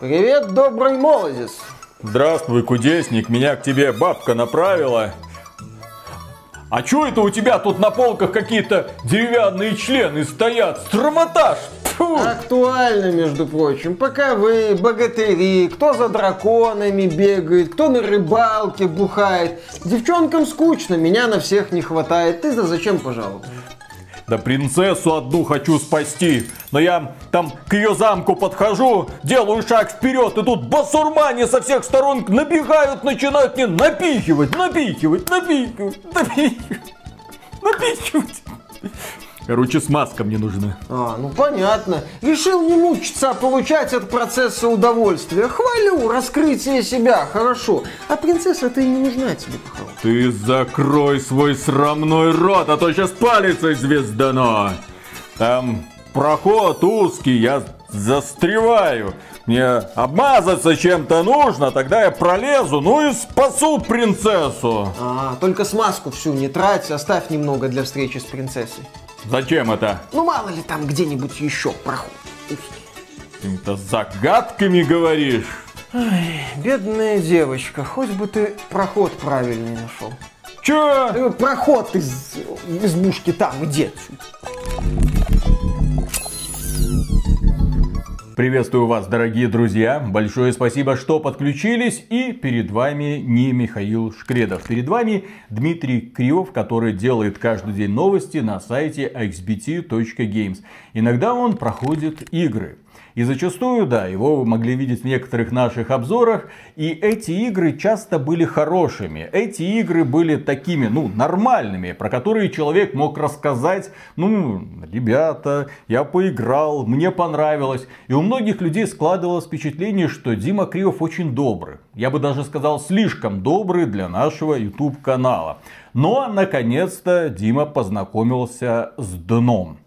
Привет, добрый молодец. Здравствуй, кудесник, меня к тебе бабка направила. А чё это у тебя тут на полках какие-то деревянные члены стоят? Стромотаж! Фу! Актуально, между прочим. Пока вы богатыри, кто за драконами бегает, кто на рыбалке бухает. Девчонкам скучно, меня на всех не хватает. Ты-то зачем пожаловал? Да принцессу одну хочу спасти. Но я там к ее замку подхожу, делаю шаг вперед, и тут басурмане со всех сторон набегают, начинают мне напихивать, напихивать, напихивать, напихивать, напихивать. Короче, смазка мне нужна. А, ну понятно. Решил не мучиться, а получать от процесса удовольствие. Хвалю, раскрытие себя, хорошо. А принцесса-то и не нужна тебе, похоже. Ты закрой свой срамной рот, а то сейчас палится звездано. Там проход узкий, я застреваю. Мне обмазаться чем-то нужно, тогда я пролезу, ну и спасу принцессу. А, только смазку всю не трать, оставь немного для встречи с принцессой. Зачем это? Ну мало ли там где-нибудь еще проход. Какими-то загадками говоришь. Ай, бедная девочка, хоть бы ты проход правильный нашел. Че? Э, Проход из избушки там, иди отсюда. Приветствую вас, дорогие друзья. Большое спасибо, что подключились. И перед вами не Михаил Шкредов. Перед вами Дмитрий Кривов, который делает каждый день новости на сайте xbt.games. Иногда он проходит игры. И зачастую, да, его вы могли видеть в некоторых наших обзорах. И эти игры часто были хорошими. Эти игры были такими, ну, нормальными, про которые человек мог рассказать, ну, ребята, я поиграл, мне понравилось. И у многих людей складывалось впечатление, что Дима Кривов очень добрый. Я бы даже сказал, слишком добрый для нашего YouTube канала. Но, наконец-то, Дима познакомился с дном.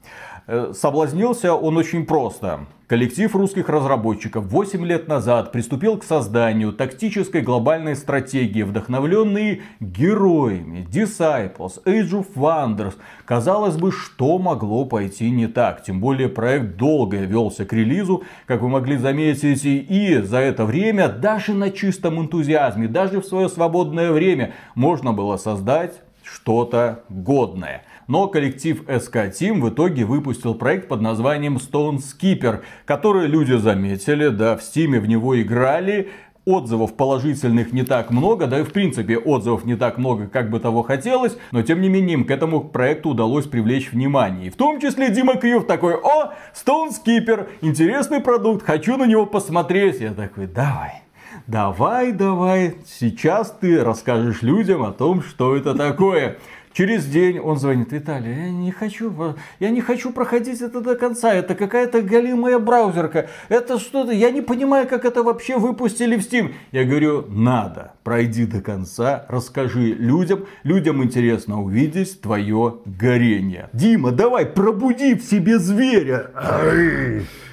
Э, Соблазнился он очень просто. Коллектив русских разработчиков 8 лет назад приступил к созданию тактической глобальной стратегии, вдохновленной героями Disciples, Age of Wonders. Казалось бы, что могло пойти не так? Тем более проект долго велся к релизу, как вы могли заметить, и за это время даже на чистом энтузиазме, даже в свое свободное время можно было создать что-то годное. Но коллектив SK Team в итоге выпустил проект под названием Stone Skipper, который люди заметили, да, в Steam в него играли, Отзывов положительных не так много, да и в принципе отзывов не так много, как бы того хотелось, но тем не менее им к этому проекту удалось привлечь внимание. И в том числе Дима Кривов такой, о, Stone Skipper, интересный продукт, хочу на него посмотреть. Я такой, давай. Давай, давай, сейчас ты расскажешь людям о том, что это такое. Через день он звонит, Виталий, я не хочу, я не хочу проходить это до конца, это какая-то галимая браузерка, это что-то, я не понимаю, как это вообще выпустили в Steam. Я говорю, надо, пройди до конца, расскажи людям, людям интересно увидеть твое горение. Дима, давай, пробуди в себе зверя.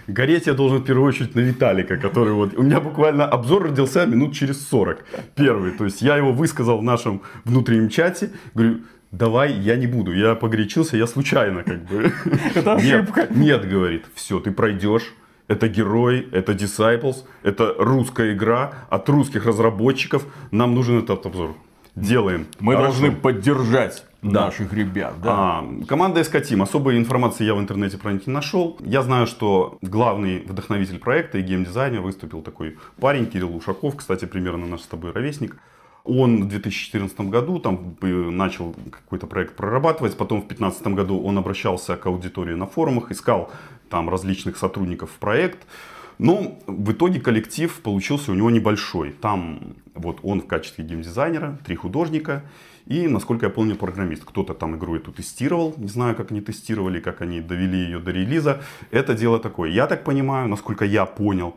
Гореть я должен в первую очередь на Виталика, который вот... У меня буквально обзор родился минут через 40. Первый. То есть я его высказал в нашем внутреннем чате. Говорю, давай, я не буду. Я погорячился, я случайно как бы. Это ошибка. Нет, нет, говорит, все, ты пройдешь. Это герой, это Disciples, это русская игра от русских разработчиков. Нам нужен этот обзор. Делаем. Мы Хорошо. должны поддержать Да. наших ребят. Да. А, команда SK Team. Особой информации я в интернете про них не нашел. Я знаю, что главный вдохновитель проекта и геймдизайнер выступил такой парень, Кирилл Ушаков, кстати, примерно наш с тобой ровесник. Он в 2014 году там э, начал какой-то проект прорабатывать, потом в 2015 году он обращался к аудитории на форумах, искал там различных сотрудников в проект. Но в итоге коллектив получился у него небольшой. Там вот он в качестве геймдизайнера, три художника и, насколько я помню, программист. Кто-то там игру эту тестировал, не знаю, как они тестировали, как они довели ее до релиза. Это дело такое. Я так понимаю, насколько я понял,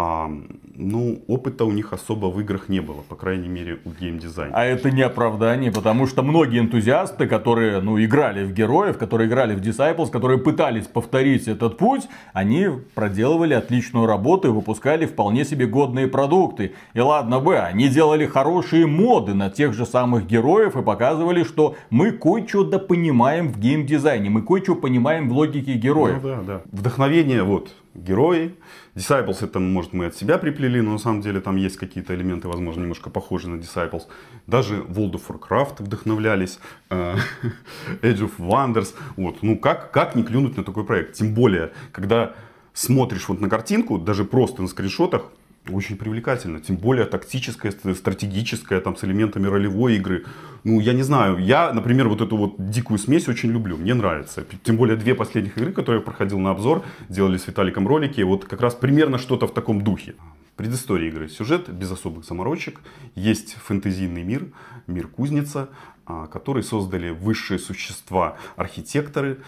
а, ну, опыта у них особо в играх не было, по крайней мере, у геймдизайнера. А это не оправдание, потому что многие энтузиасты, которые ну, играли в героев, которые играли в Disciples, которые пытались повторить этот путь, они проделывали отличную работу и выпускали вполне себе годные продукты. И ладно бы, они делали хорошие моды на тех же самых героев и показывали, что мы кое-что да понимаем в геймдизайне, мы кое-что понимаем в логике героев. Ну да, да. Вдохновение, вот, герои. Disciples это, может, мы от себя приплели, но на самом деле там есть какие-то элементы, возможно, немножко похожие на Disciples. Даже World of Warcraft вдохновлялись, э, Age of Wonders. Вот. Ну, как, как не клюнуть на такой проект? Тем более, когда смотришь вот на картинку, даже просто на скриншотах, очень привлекательно. Тем более тактическая, стратегическая, там, с элементами ролевой игры. Ну, я не знаю, я, например, вот эту вот дикую смесь очень люблю, мне нравится. Тем более две последних игры, которые я проходил на обзор, делали с Виталиком ролики, вот как раз примерно что-то в таком духе. Предыстория игры. Сюжет без особых заморочек. Есть фэнтезийный мир, мир кузница, а, который создали высшие существа, архитекторы,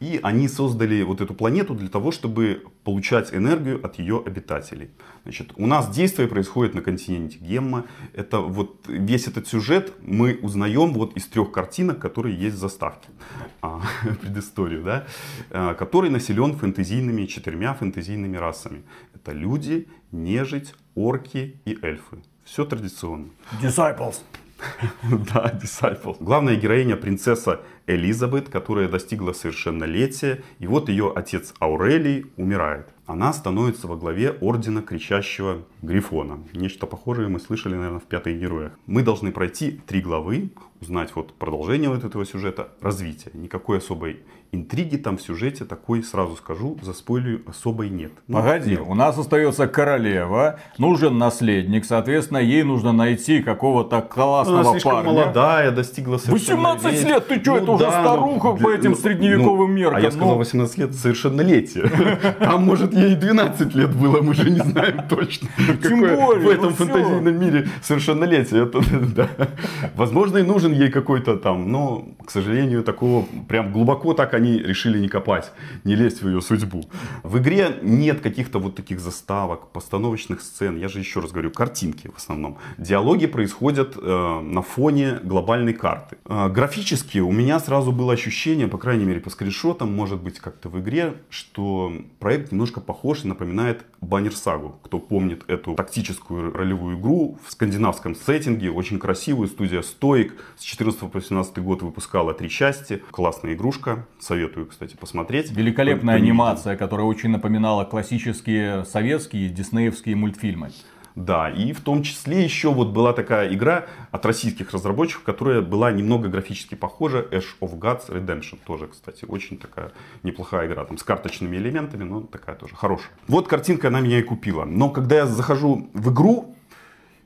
и они создали вот эту планету для того, чтобы получать энергию от ее обитателей. Значит, у нас действие происходит на континенте Гемма. Это вот весь этот сюжет мы узнаем вот из трех картинок, которые есть в заставке. А, предысторию, да? А, который населен фэнтезийными, четырьмя фэнтезийными расами. Это люди, нежить, орки и эльфы. Все традиционно. Disciples. Да, Disciples. Главная героиня принцесса Элизабет, которая достигла совершеннолетия, и вот ее отец Аурелий умирает. Она становится во главе ордена кричащего Грифона. Нечто похожее мы слышали, наверное, в пятой героях. Мы должны пройти три главы, узнать вот продолжение вот этого сюжета, развитие. Никакой особой интриги там в сюжете такой, сразу скажу, за спойлерю особой нет. Ну, Погоди, нет. у нас остается королева, нужен наследник, соответственно, ей нужно найти какого-то классного Она слишком парня. молодая, достигла 18 лет, ты что, ну, это уже да, старуха ну, по этим ну, средневековым ну, меркам. А я сказал 18 лет совершеннолетие. Там, может, ей 12 лет было, мы же не знаем точно. Тем более, в этом фантазийном мире совершеннолетие. Да. Возможно, и нужен ей какой-то там, но, к сожалению, такого прям глубоко так они решили не копать, не лезть в ее судьбу. В игре нет каких-то вот таких заставок, постановочных сцен. Я же еще раз говорю, картинки в основном. Диалоги происходят э, на фоне глобальной карты. Э, графически у меня сразу было ощущение, по крайней мере по скриншотам, может быть как-то в игре, что проект немножко похож и напоминает Баннер Сагу. Кто помнит эту тактическую ролевую игру в скандинавском сеттинге, очень красивую, студия Stoic с 14 по 17 год выпускала три части. Классная игрушка, советую, кстати, посмотреть. Великолепная анимация, которая очень напоминала классические советские диснеевские мультфильмы. Да, и в том числе еще вот была такая игра от российских разработчиков, которая была немного графически похожа, Ash of Gods Redemption, тоже, кстати, очень такая неплохая игра, там с карточными элементами, но такая тоже хорошая. Вот картинка, она меня и купила. Но когда я захожу в игру,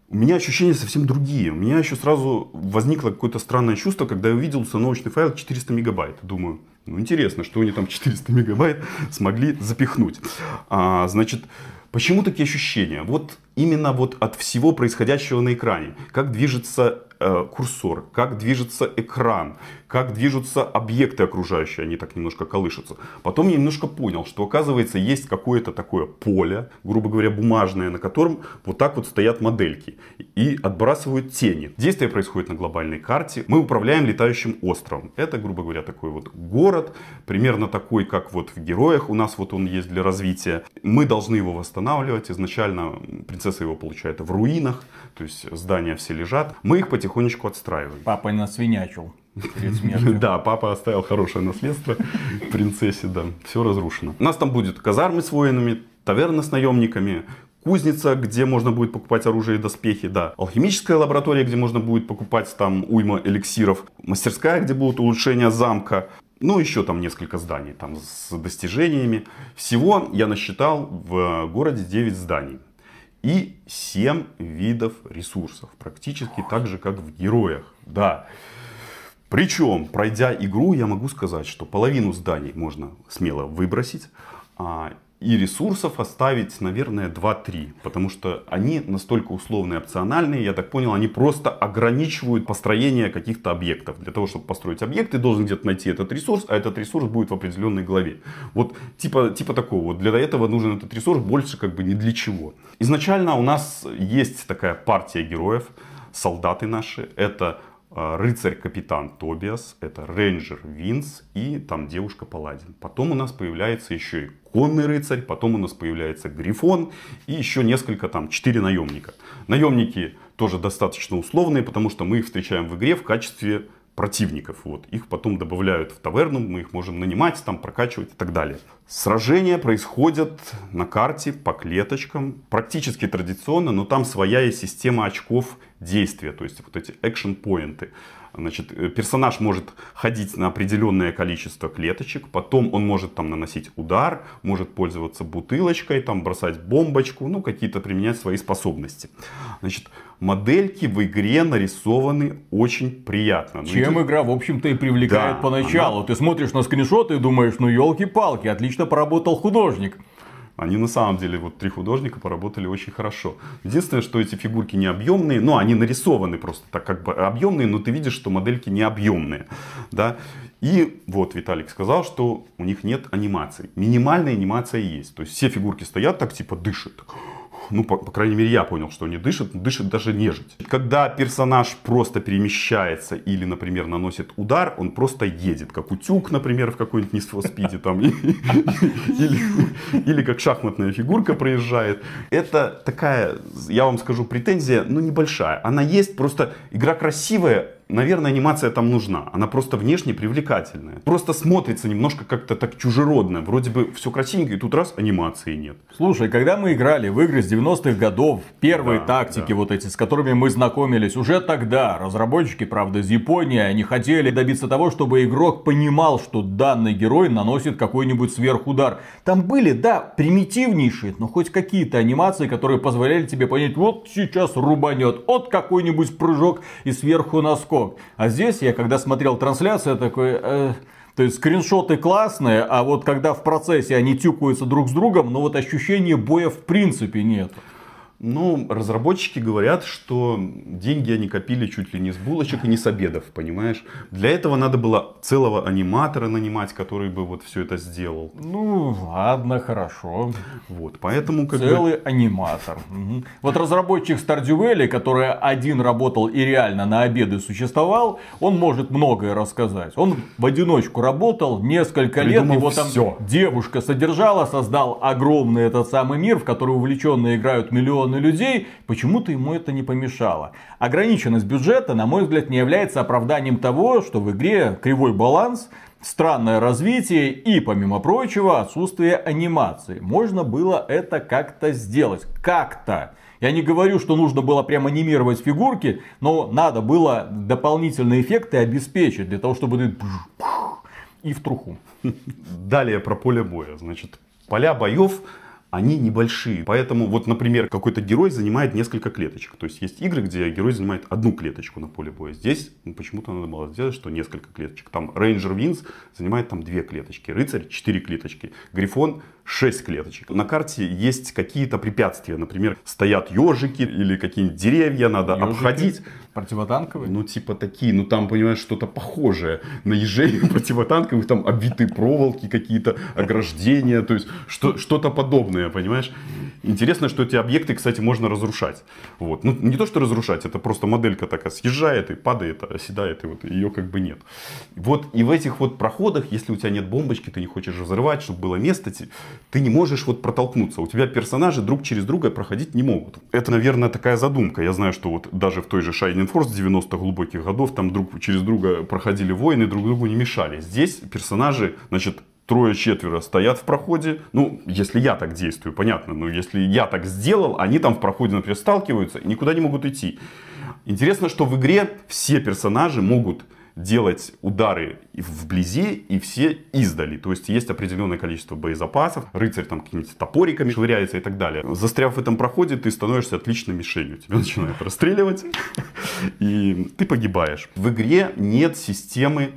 у меня ощущения совсем другие. У меня еще сразу возникло какое-то странное чувство, когда я увидел установочный файл 400 мегабайт. Думаю, ну интересно, что они там 400 мегабайт смогли запихнуть. А, значит, почему такие ощущения? Вот именно вот от всего происходящего на экране. Как движется э, курсор, как движется экран, как движутся объекты окружающие, они так немножко колышутся. Потом я немножко понял, что оказывается есть какое-то такое поле, грубо говоря, бумажное, на котором вот так вот стоят модельки и отбрасывают тени. Действие происходит на глобальной карте. Мы управляем летающим островом. Это, грубо говоря, такой вот город, примерно такой, как вот в Героях у нас вот он есть для развития. Мы должны его восстанавливать. Изначально принцесса его получает в руинах, то есть здания все лежат. Мы их потихонечку отстраиваем. Папа насвинячил. Да, папа оставил хорошее наследство принцессе, да, все разрушено. У нас там будет казармы с воинами, таверна с наемниками, кузница, где можно будет покупать оружие и доспехи, да. Алхимическая лаборатория, где можно будет покупать там уйма эликсиров. Мастерская, где будут улучшения замка. Ну, еще там несколько зданий там с достижениями. Всего я насчитал в городе 9 зданий. И 7 видов ресурсов. Практически так же, как в героях. Да. Причем, пройдя игру, я могу сказать, что половину зданий можно смело выбросить. А, и ресурсов оставить, наверное, 2-3. Потому что они настолько условные, опциональные. Я так понял, они просто ограничивают построение каких-то объектов. Для того, чтобы построить объект, ты должен где-то найти этот ресурс, а этот ресурс будет в определенной главе. Вот типа, типа такого. Вот для этого нужен этот ресурс больше как бы ни для чего. Изначально у нас есть такая партия героев, солдаты наши. Это а, рыцарь-капитан Тобиас, это рейнджер Винс и там девушка Паладин. Потом у нас появляется еще и конный рыцарь, потом у нас появляется Грифон и еще несколько там, четыре наемника. Наемники тоже достаточно условные, потому что мы их встречаем в игре в качестве противников. Вот. Их потом добавляют в таверну, мы их можем нанимать, там прокачивать и так далее. Сражения происходят на карте по клеточкам, практически традиционно, но там своя есть система очков действия, то есть вот эти экшен-поинты. Значит, э, персонаж может ходить на определенное количество клеточек, потом он может там наносить удар, может пользоваться бутылочкой, там бросать бомбочку, ну какие-то применять свои способности. Значит, модельки в игре нарисованы очень приятно. Ну, Чем игра, в общем-то, и привлекает Да, поначалу. она- Ты смотришь на скриншоты и думаешь, ну елки-палки, отлично поработал художник. Они на самом деле, вот три художника поработали очень хорошо. Единственное, что эти фигурки не объемные, ну, они нарисованы просто так как бы объемные, но ты видишь, что модельки не объемные, да. И вот Виталик сказал, что у них нет анимации. Минимальная анимация есть. То есть все фигурки стоят так, типа дышат. Ну, по, по крайней мере, я понял, что они дышат, дышит даже нежить. Когда персонаж просто перемещается или, например, наносит удар, он просто едет, как утюг, например, в какой-нибудь for Speed, там, или как шахматная фигурка проезжает. Это такая, я вам скажу, претензия, ну, небольшая. Она есть, просто игра красивая, наверное, анимация там нужна. Она просто внешне привлекательная. Просто смотрится немножко как-то так чужеродно. Вроде бы все красивенько, и тут раз анимации нет. Слушай, когда мы играли в игры с 90-х годов, первые Да, тактики да. вот эти, с которыми мы знакомились, уже тогда разработчики, правда, из Японии, они хотели добиться того, чтобы игрок понимал, что данный герой наносит какой-нибудь сверхудар. Там были, да, примитивнейшие, но хоть какие-то анимации, которые позволяли тебе понять, вот сейчас рубанет, вот какой-нибудь прыжок и сверху наскок. А здесь я, когда смотрел трансляцию, такой... э, то есть скриншоты классные, а вот когда в процессе они тюкаются друг с другом, но вот ощущения боя в принципе нет. Ну, разработчики говорят, что деньги они копили чуть ли не с булочек и не с обедов, понимаешь? Для этого надо было целого аниматора нанимать, который бы вот все это сделал. Ну, ладно, хорошо. Вот, поэтому как бы... Целый аниматор. Мгм. Вот разработчик Valley, который один работал и реально на обеды существовал, он может многое рассказать. Он в одиночку работал несколько лет, его там девушка содержала, создал огромный этот самый мир, в который увлеченно играют миллионы людей. Почему-то ему это не помешало. Ограниченность бюджета, на мой взгляд, не является оправданием того, что в игре кривой баланс, странное развитие и, помимо прочего, отсутствие анимации. Можно было это как-то сделать. Как-то. Я не говорю, что нужно было прям анимировать фигурки, но надо было дополнительные эффекты обеспечить для того, чтобы и в труху. Далее про поле боя. Значит, поля боев, они небольшие. Поэтому, вот, например, какой-то герой занимает несколько клеточек. То есть, есть игры, где герой занимает одну клеточку на поле боя. Здесь ну, почему-то надо было сделать, что несколько клеточек. Там Рейнджер Винс занимает там две клеточки. Рыцарь 4 клеточки. Грифон 6 клеточек. На карте есть какие-то препятствия. Например, стоят ежики или какие-нибудь деревья, надо Ёжики обходить. Противотанковые? Ну, типа такие, ну там, понимаешь, что-то похожее на ежей противотанковых, там обвитые проволоки какие-то, ограждения, то есть что, что-то подобное, понимаешь? Интересно, что эти объекты, кстати, можно разрушать. Вот. Ну, не то, что разрушать, это просто моделька такая съезжает и падает, оседает, и вот ее как бы нет. Вот и в этих вот проходах, если у тебя нет бомбочки, ты не хочешь взрывать, чтобы было место, ты не можешь вот протолкнуться. У тебя персонажи друг через друга проходить не могут. Это, наверное, такая задумка. Я знаю, что вот даже в той же Shining Force 90-х глубоких годов там друг через друга проходили войны, друг другу не мешали. Здесь персонажи, значит, трое-четверо стоят в проходе. Ну, если я так действую, понятно. Но если я так сделал, они там в проходе, например, сталкиваются и никуда не могут идти. Интересно, что в игре все персонажи могут делать удары вблизи и все издали. То есть есть определенное количество боезапасов. Рыцарь там какими-то топориками швыряется и так далее. Застряв в этом проходе, ты становишься отличной мишенью. Тебя начинают расстреливать, и ты погибаешь. В игре нет системы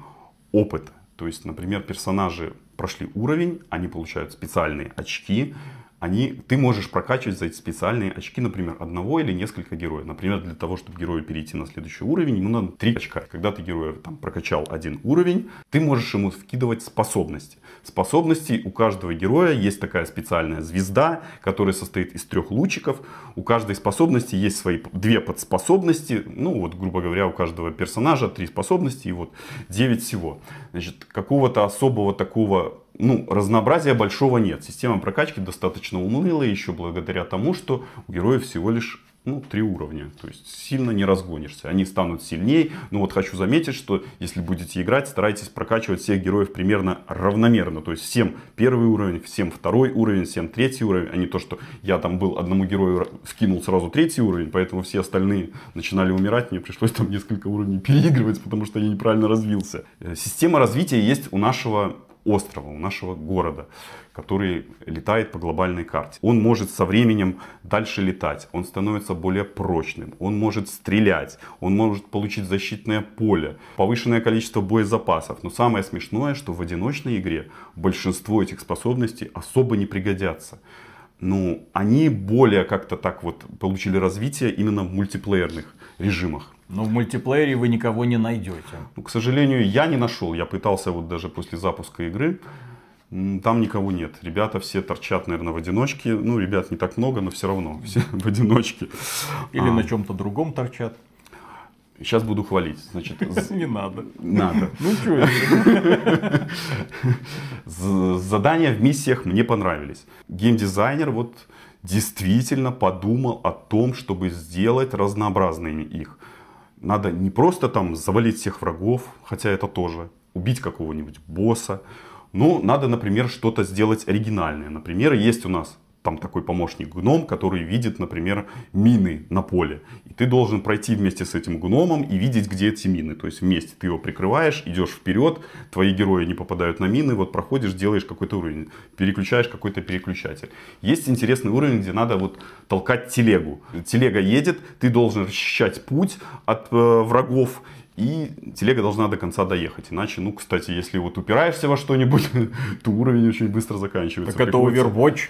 опыта. То есть, например, персонажи прошли уровень, они получают специальные очки, они, ты можешь прокачивать за эти специальные очки, например, одного или несколько героев. Например, для того, чтобы герою перейти на следующий уровень, ему надо три очка. Когда ты героя там, прокачал один уровень, ты можешь ему вкидывать способности. Способности у каждого героя есть такая специальная звезда, которая состоит из трех лучиков. У каждой способности есть свои две подспособности. Ну, вот, грубо говоря, у каждого персонажа три способности и вот девять всего. Значит, какого-то особого такого ну, разнообразия большого нет. Система прокачки достаточно унылая еще благодаря тому, что у героев всего лишь ну, три уровня. То есть сильно не разгонишься. Они станут сильнее. Но вот хочу заметить, что если будете играть, старайтесь прокачивать всех героев примерно равномерно. То есть всем первый уровень, всем второй уровень, всем третий уровень. А не то, что я там был одному герою скинул сразу третий уровень, поэтому все остальные начинали умирать. Мне пришлось там несколько уровней переигрывать, потому что я неправильно развился. Э, система развития есть у нашего острова, у нашего города, который летает по глобальной карте. Он может со временем дальше летать, он становится более прочным, он может стрелять, он может получить защитное поле, повышенное количество боезапасов. Но самое смешное, что в одиночной игре большинство этих способностей особо не пригодятся ну, они более как-то так вот получили развитие именно в мультиплеерных режимах. Но в мультиплеере вы никого не найдете. Ну, к сожалению, я не нашел. Я пытался вот даже после запуска игры. Там никого нет. Ребята все торчат, наверное, в одиночке. Ну, ребят не так много, но все равно все в одиночке. Или а. на чем-то другом торчат. Сейчас буду хвалить. Значит, не надо. Надо. Ну что Задания в миссиях мне понравились. Геймдизайнер вот действительно подумал о том, чтобы сделать разнообразными их. Надо не просто там завалить всех врагов, хотя это тоже, убить какого-нибудь босса. Но надо, например, что-то сделать оригинальное. Например, есть у нас там такой помощник гном, который видит, например, мины на поле. И ты должен пройти вместе с этим гномом и видеть, где эти мины. То есть вместе ты его прикрываешь, идешь вперед, твои герои не попадают на мины, вот проходишь, делаешь какой-то уровень, переключаешь какой-то переключатель. Есть интересный уровень, где надо вот толкать телегу. Телега едет, ты должен расчищать путь от э, врагов, и телега должна до конца доехать. Иначе, ну, кстати, если вот упираешься во что-нибудь, то уровень очень быстро заканчивается. Так это Overwatch.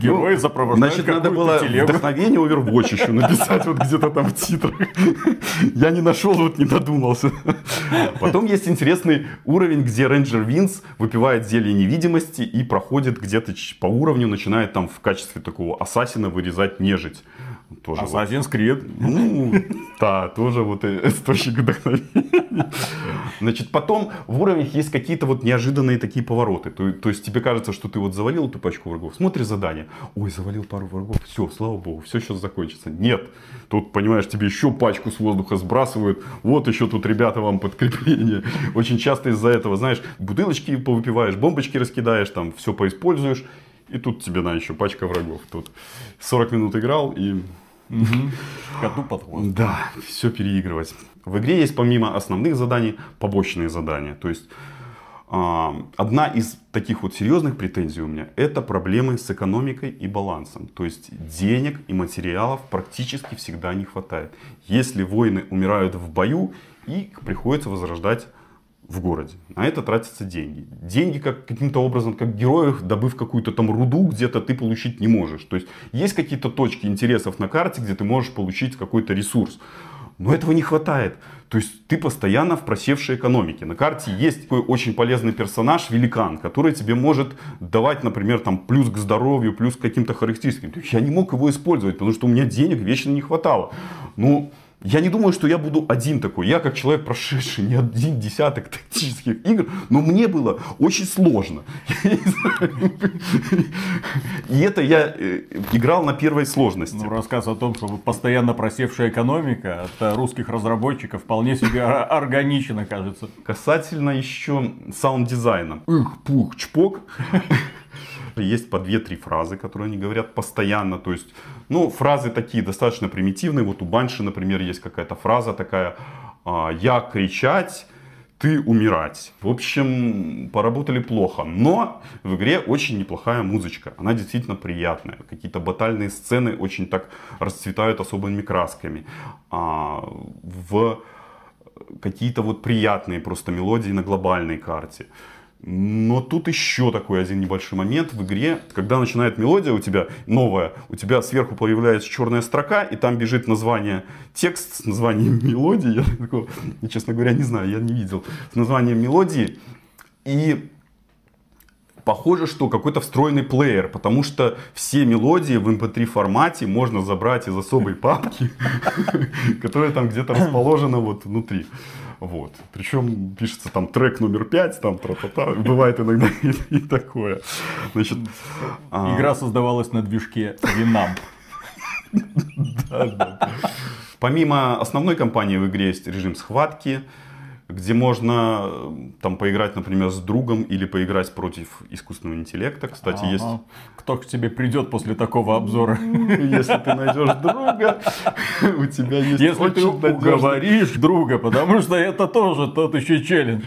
Герои сопровождают Значит, надо было вдохновение Overwatch еще написать вот где-то там в титрах. Я не нашел, вот не додумался. Потом есть интересный уровень, где рейнджер Винс выпивает зелье невидимости и проходит где-то по уровню, начинает там в качестве такого ассасина вырезать нежить. Тоже Assassin's Creed. Ну, да, тоже вот источник вдохновения. Значит, потом в уровнях есть какие-то вот неожиданные такие повороты. То, то есть тебе кажется, что ты вот завалил эту пачку врагов, смотришь задание. Ой, завалил пару врагов, все, слава богу, все сейчас закончится. Нет, тут, понимаешь, тебе еще пачку с воздуха сбрасывают. Вот еще тут ребята вам подкрепление. Очень часто из-за этого, знаешь, бутылочки повыпиваешь, бомбочки раскидаешь, там все поиспользуешь. И тут тебе на еще пачка врагов. Тут 40 минут играл и Коту под хвост. Да, все переигрывать. В игре есть помимо основных заданий побочные задания. То есть одна из таких вот серьезных претензий у меня это проблемы с экономикой и балансом. То есть денег и материалов практически всегда не хватает. Если воины умирают в бою, их приходится возрождать в городе. На это тратятся деньги. Деньги как, каким-то образом, как героев, добыв какую-то там руду, где-то ты получить не можешь. То есть есть какие-то точки интересов на карте, где ты можешь получить какой-то ресурс. Но этого не хватает. То есть ты постоянно в просевшей экономике. На карте есть такой очень полезный персонаж, великан, который тебе может давать, например, там, плюс к здоровью, плюс к каким-то характеристикам. Я не мог его использовать, потому что у меня денег вечно не хватало. Ну, я не думаю, что я буду один такой. Я как человек, прошедший не один десяток тактических игр, но мне было очень сложно. И это я э, играл на первой сложности. Ну, рассказ о том, что постоянно просевшая экономика от русских разработчиков вполне себе органично кажется. Касательно еще саунд-дизайна. Ух, пух, чпок. Есть по 2-3 фразы, которые они говорят постоянно. То есть, ну, фразы такие достаточно примитивные. Вот у Банши, например, есть какая-то фраза такая «А, «Я кричать, ты умирать». В общем, поработали плохо. Но в игре очень неплохая музычка. Она действительно приятная. Какие-то батальные сцены очень так расцветают особыми красками. А, в какие-то вот приятные просто мелодии на глобальной карте. Но тут еще такой один небольшой момент в игре, когда начинает мелодия у тебя новая, у тебя сверху появляется черная строка, и там бежит название, текст с названием мелодии, я такого, честно говоря, не знаю, я не видел, с названием мелодии, и похоже, что какой-то встроенный плеер, потому что все мелодии в MP3 формате можно забрать из особой папки, которая там где-то расположена вот внутри. Вот. Причем пишется там трек номер пять, там тра-та-та. Бывает иногда и, и такое. Значит, а... Игра создавалась на движке да, да. Помимо основной кампании в игре есть режим схватки, где можно там поиграть, например, с другом или поиграть против искусственного интеллекта. Кстати, ага. есть... Кто к тебе придет после такого обзора? Если ты найдешь друга, у тебя есть Если ты уговоришь друга, потому что это тоже тот еще челлендж.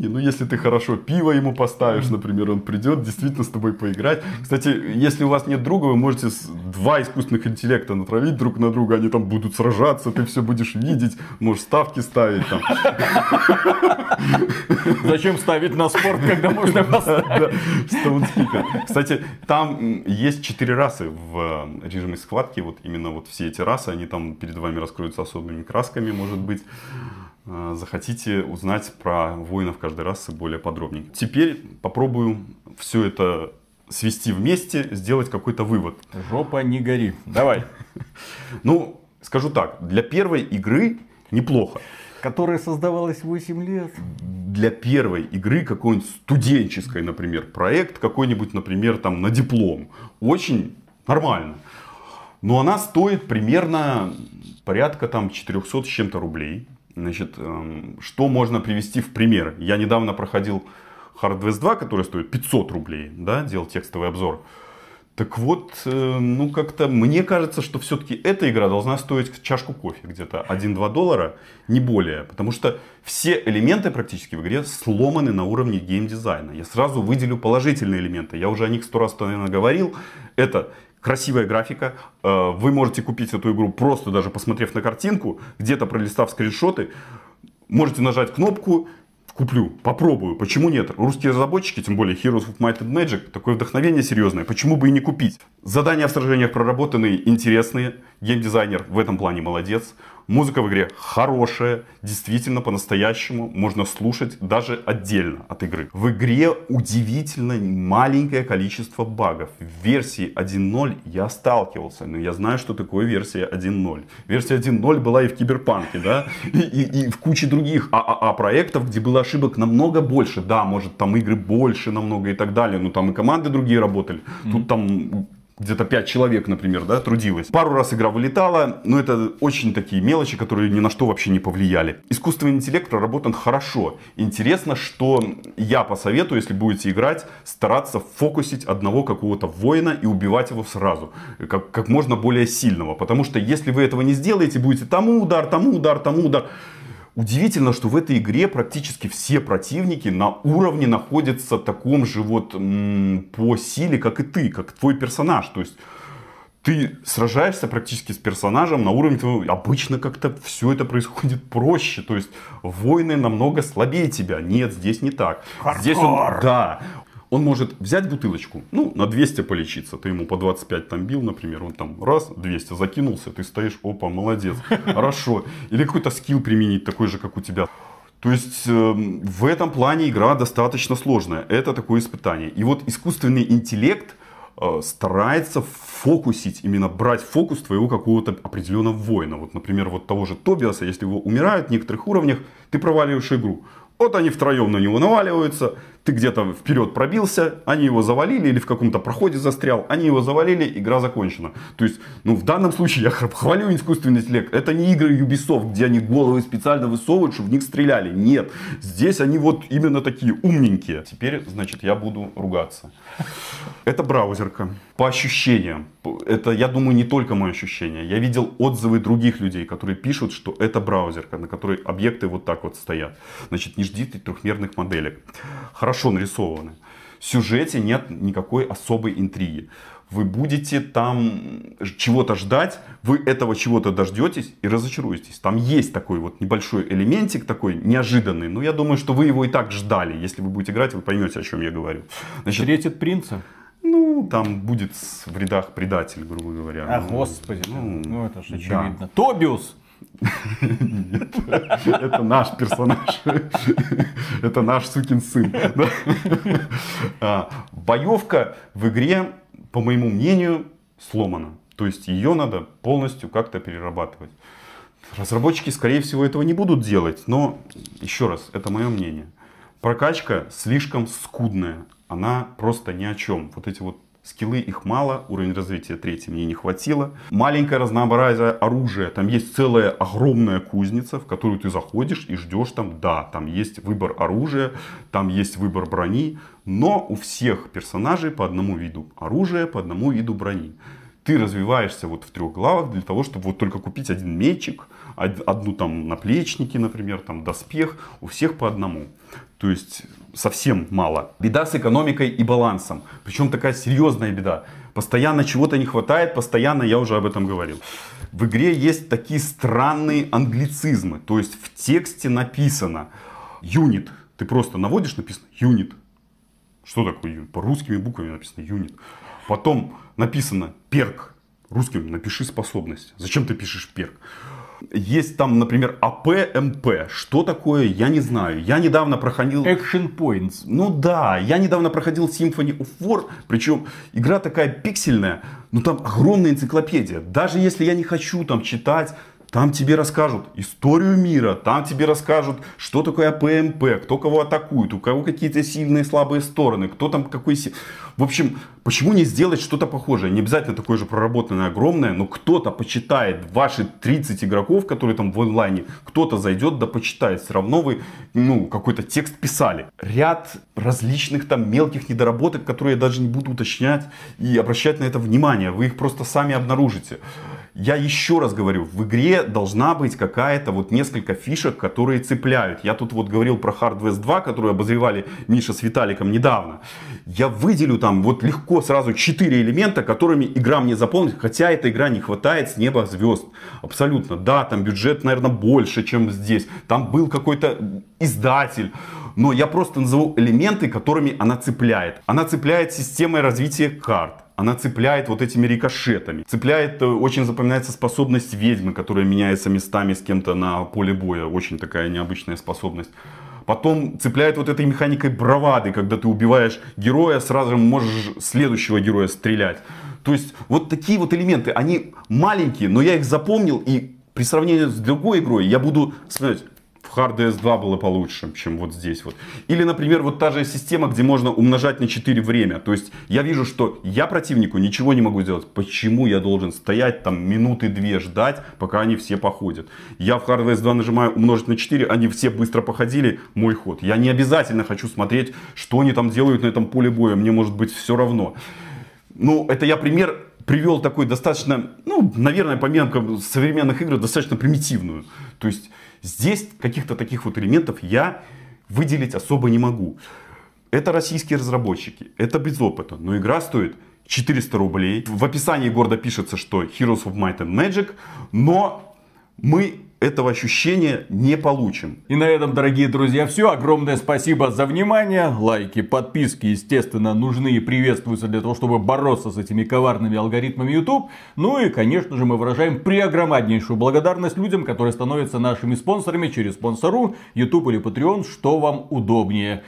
Не, ну если ты хорошо пиво ему поставишь, например, он придет действительно с тобой поиграть. Кстати, если у вас нет друга, вы можете два искусственных интеллекта натравить друг на друга, они там будут сражаться, ты все будешь видеть, можешь ставки ставить там. Зачем ставить на спорт, когда можно поставить? Кстати, там есть четыре расы в режиме схватки, вот именно вот все эти расы, они там перед вами раскроются особыми красками, может быть. Э, захотите узнать про воинов каждой расы более подробнее. Теперь попробую все это свести вместе, сделать какой-то вывод. Жопа не гори. Давай. Ну, скажу так, для первой игры неплохо. Которая создавалась 8 лет. Для первой игры какой-нибудь студенческой, например, проект, какой-нибудь, например, там на диплом. Очень нормально. Но она стоит примерно порядка там 400 с чем-то рублей. Значит, эм, что можно привести в пример? Я недавно проходил Hardware 2, который стоит 500 рублей, да, делал текстовый обзор. Так вот, э, ну как-то мне кажется, что все-таки эта игра должна стоить чашку кофе где-то 1-2 доллара, не более. Потому что все элементы практически в игре сломаны на уровне геймдизайна. Я сразу выделю положительные элементы. Я уже о них сто раз, наверное, говорил. Это красивая графика. Э, вы можете купить эту игру просто даже посмотрев на картинку, где-то пролистав скриншоты. Можете нажать кнопку куплю, попробую, почему нет? Русские разработчики, тем более Heroes of Might and Magic, такое вдохновение серьезное, почему бы и не купить? Задания в сражениях проработанные, интересные, геймдизайнер в этом плане молодец. Музыка в игре хорошая, действительно по-настоящему можно слушать даже отдельно от игры. В игре удивительно маленькое количество багов. В версии 1.0 я сталкивался, но я знаю, что такое версия 1.0. Версия 1.0 была и в Киберпанке, да, и, и, и в куче других ААА проектов, где было ошибок намного больше. Да, может там игры больше намного и так далее, но там и команды другие работали. Тут там где-то 5 человек, например, да, трудилось. Пару раз игра вылетала, но это очень такие мелочи, которые ни на что вообще не повлияли. Искусственный интеллект проработан хорошо. Интересно, что я посоветую, если будете играть, стараться фокусить одного какого-то воина и убивать его сразу. Как, как можно более сильного. Потому что если вы этого не сделаете, будете тому удар, тому удар, тому удар Удивительно, что в этой игре практически все противники на уровне находятся таком же вот по силе, как и ты, как твой персонаж. То есть ты сражаешься практически с персонажем на уровне твоего... Обычно как-то все это происходит проще. То есть воины намного слабее тебя. Нет, здесь не так. Хардкор. Здесь он, да, он может взять бутылочку, ну, на 200 полечиться. Ты ему по 25 там бил, например, он там раз, 200 закинулся, ты стоишь, опа, молодец, хорошо. Или какой-то скилл применить, такой же, как у тебя. То есть э, в этом плане игра достаточно сложная. Это такое испытание. И вот искусственный интеллект э, старается фокусить, именно брать фокус твоего какого-то определенного воина. Вот, например, вот того же Тобиаса, если его умирают в некоторых уровнях, ты проваливаешь игру. Вот они втроем на него наваливаются, ты где-то вперед пробился, они его завалили или в каком-то проходе застрял, они его завалили, игра закончена. То есть, ну в данном случае я хвалю искусственный интеллект. Это не игры Ubisoft, где они головы специально высовывают, чтобы в них стреляли. Нет, здесь они вот именно такие умненькие. Теперь, значит, я буду ругаться. Это браузерка. По ощущениям. Это, я думаю, не только мое ощущение. Я видел отзывы других людей, которые пишут, что это браузерка, на которой объекты вот так вот стоят. Значит, не ждите трехмерных моделек. Хорошо нарисованы. В сюжете нет никакой особой интриги. Вы будете там чего-то ждать, вы этого чего-то дождетесь и разочаруетесь. Там есть такой вот небольшой элементик, такой неожиданный, но я думаю, что вы его и так ждали. Если вы будете играть, вы поймете, о чем я говорю. Значит, Встретит принца? Ну, там будет в рядах предатель, грубо говоря. А, ну, господи, ну, ну это же очевидно. Да. Тобиус! Нет, это наш персонаж. Это наш сукин сын. А, боевка в игре, по моему мнению, сломана. То есть ее надо полностью как-то перерабатывать. Разработчики, скорее всего, этого не будут делать. Но, еще раз, это мое мнение. Прокачка слишком скудная. Она просто ни о чем. Вот эти вот Скиллы их мало, уровень развития третий мне не хватило. Маленькое разнообразие оружия. Там есть целая огромная кузница, в которую ты заходишь и ждешь там, да, там есть выбор оружия, там есть выбор брони. Но у всех персонажей по одному виду оружия, по одному виду брони. Ты развиваешься вот в трех главах для того, чтобы вот только купить один мечик, одну там наплечники, например, там доспех, у всех по одному. То есть совсем мало. Беда с экономикой и балансом. Причем такая серьезная беда. Постоянно чего-то не хватает, постоянно, я уже об этом говорил. В игре есть такие странные англицизмы. То есть в тексте написано юнит. Ты просто наводишь, написано юнит. Что такое юнит? По русскими буквами написано юнит. Потом написано перк. Русским напиши способность. Зачем ты пишешь perk? Есть там, например, AP, MP. Что такое, я не знаю. Я недавно проходил... Action Points. Ну да, я недавно проходил Symphony of War. Причем игра такая пиксельная, но там огромная энциклопедия. Даже если я не хочу там читать там тебе расскажут историю мира, там тебе расскажут, что такое AP, MP, кто кого атакует, у кого какие-то сильные и слабые стороны, кто там какой... В общем, почему не сделать что-то похожее? Не обязательно такое же проработанное, огромное, но кто-то почитает ваши 30 игроков, которые там в онлайне, кто-то зайдет да почитает. Все равно вы, ну, какой-то текст писали. Ряд различных там мелких недоработок, которые я даже не буду уточнять и обращать на это внимание. Вы их просто сами обнаружите я еще раз говорю, в игре должна быть какая-то вот несколько фишек, которые цепляют. Я тут вот говорил про Hard West 2, которую обозревали Миша с Виталиком недавно. Я выделю там вот легко сразу 4 элемента, которыми игра мне заполнит, хотя эта игра не хватает с неба звезд. Абсолютно. Да, там бюджет, наверное, больше, чем здесь. Там был какой-то издатель. Но я просто назову элементы, которыми она цепляет. Она цепляет системой развития карт она цепляет вот этими рикошетами. Цепляет, э, очень запоминается способность ведьмы, которая меняется местами с кем-то на поле боя. Очень такая необычная способность. Потом цепляет вот этой механикой бравады, когда ты убиваешь героя, сразу же можешь следующего героя стрелять. То есть вот такие вот элементы, они маленькие, но я их запомнил и при сравнении с другой игрой я буду смотреть, в HardDS 2 было получше, чем вот здесь вот. Или, например, вот та же система, где можно умножать на 4 время. То есть я вижу, что я противнику ничего не могу сделать. Почему я должен стоять там минуты две ждать, пока они все походят? Я в HardDS 2 нажимаю умножить на 4, они все быстро походили, мой ход. Я не обязательно хочу смотреть, что они там делают на этом поле боя. Мне может быть все равно. Ну, это я пример привел такой достаточно, ну, наверное, по меркам современных игр, достаточно примитивную. То есть Здесь каких-то таких вот элементов я выделить особо не могу. Это российские разработчики, это без опыта, но игра стоит 400 рублей. В описании города пишется, что Heroes of Might and Magic, но мы этого ощущения не получим. И на этом, дорогие друзья, все. Огромное спасибо за внимание. Лайки, подписки, естественно, нужны и приветствуются для того, чтобы бороться с этими коварными алгоритмами YouTube. Ну и, конечно же, мы выражаем преогромаднейшую благодарность людям, которые становятся нашими спонсорами через спонсору, YouTube или Patreon, что вам удобнее.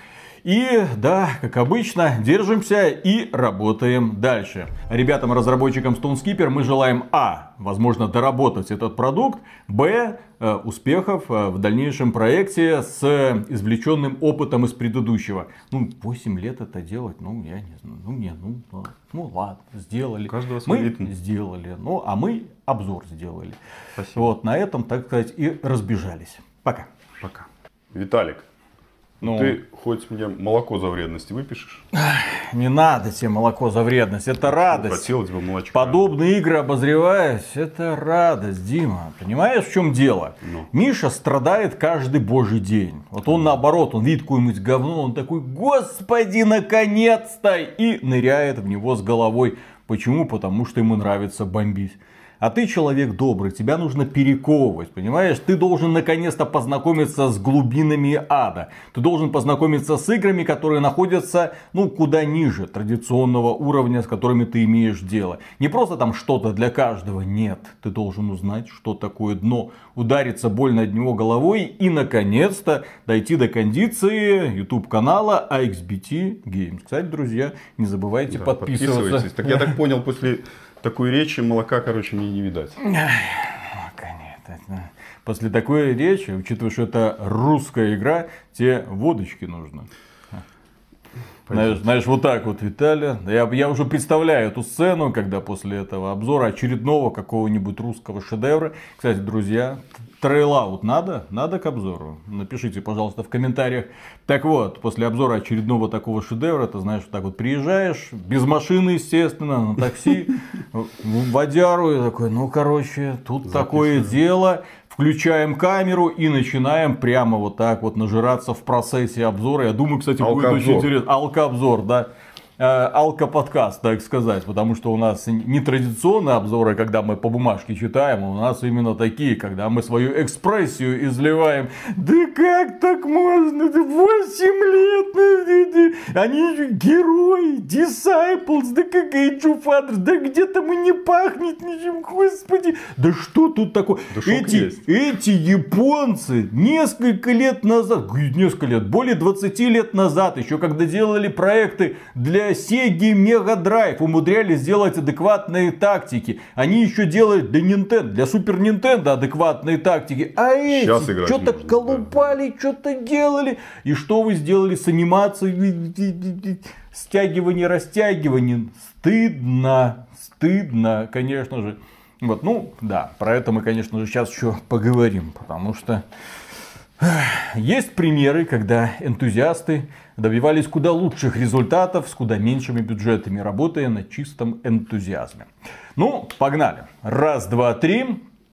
И да, как обычно, держимся и работаем дальше. Ребятам-разработчикам StoneSkeeper мы желаем А. Возможно, доработать этот продукт. Б. Э, успехов э, в дальнейшем проекте с извлеченным опытом из предыдущего. Ну, 8 лет это делать, ну, я не знаю. Ну, не, ну, ну, ну ладно, сделали. Каждого свой мы ритм. сделали. Ну, а мы обзор сделали. Спасибо. Вот, на этом, так сказать, и разбежались. Пока. Пока. Виталик, Ну, ты хоть мне молоко за вредность выпишешь? не надо тебе молоко за вредность, это радость. Хотелось бы молочка. Подобные игры обозреваясь, это радость, Дима. Понимаешь, в чем дело? Ну. Миша страдает каждый божий день. Вот он наоборот, он видит какое-нибудь говно, он такой, господи, наконец-то! И ныряет в него с головой. Почему? Потому что ему нравится бомбить. А ты человек добрый, тебя нужно перековывать, понимаешь? Ты должен наконец-то познакомиться с глубинами ада. Ты должен познакомиться с играми, которые находятся, ну, куда ниже традиционного уровня, с которыми ты имеешь дело. Не просто там что-то для каждого, нет. Ты должен узнать, что такое дно, удариться больно от него головой и, наконец-то, дойти до кондиции YouTube канала AXBT Games. Кстати, друзья, не забывайте да, подписываться. Подписывайтесь. Так я так понял, после такой речи молока, короче, мне не видать. После такой речи, учитывая, что это русская игра, тебе водочки нужно. Знаешь, знаешь, вот так вот, Виталия. Я, я уже представляю эту сцену, когда после этого обзора очередного какого-нибудь русского шедевра. Кстати, друзья, трейлаут надо? Надо к обзору? Напишите, пожалуйста, в комментариях. Так вот, после обзора очередного такого шедевра, ты знаешь, вот так вот приезжаешь, без машины, естественно, на такси, в водяру, и такой, ну, короче, тут такое дело. Включаем камеру и начинаем прямо вот так вот нажираться в процессе обзора. Я думаю, кстати, будет очень интересно. Алкообзор, да. Э, алкоподкаст, так сказать, потому что у нас не традиционные обзоры, когда мы по бумажке читаем, а у нас именно такие, когда мы свою экспрессию изливаем. Да как так можно? 8 лет, они же герои, disciples, да как Age of Fathers, да где-то мы не пахнет ничем, господи. Да что тут такое? Да эти, эти японцы несколько лет назад, несколько лет, более 20 лет назад, еще когда делали проекты для Sega Mega Drive умудрялись сделать адекватные тактики. Они еще делают для Nintendo, для Super Nintendo адекватные тактики. А эти что-то колупали, да. что-то делали. И что вы сделали с анимацией? Стягивание, растягивание. Стыдно, стыдно, конечно же. Вот, ну, да, про это мы, конечно же, сейчас еще поговорим, потому что есть примеры, когда энтузиасты добивались куда лучших результатов с куда меньшими бюджетами, работая на чистом энтузиазме. Ну, погнали. Раз, два, три.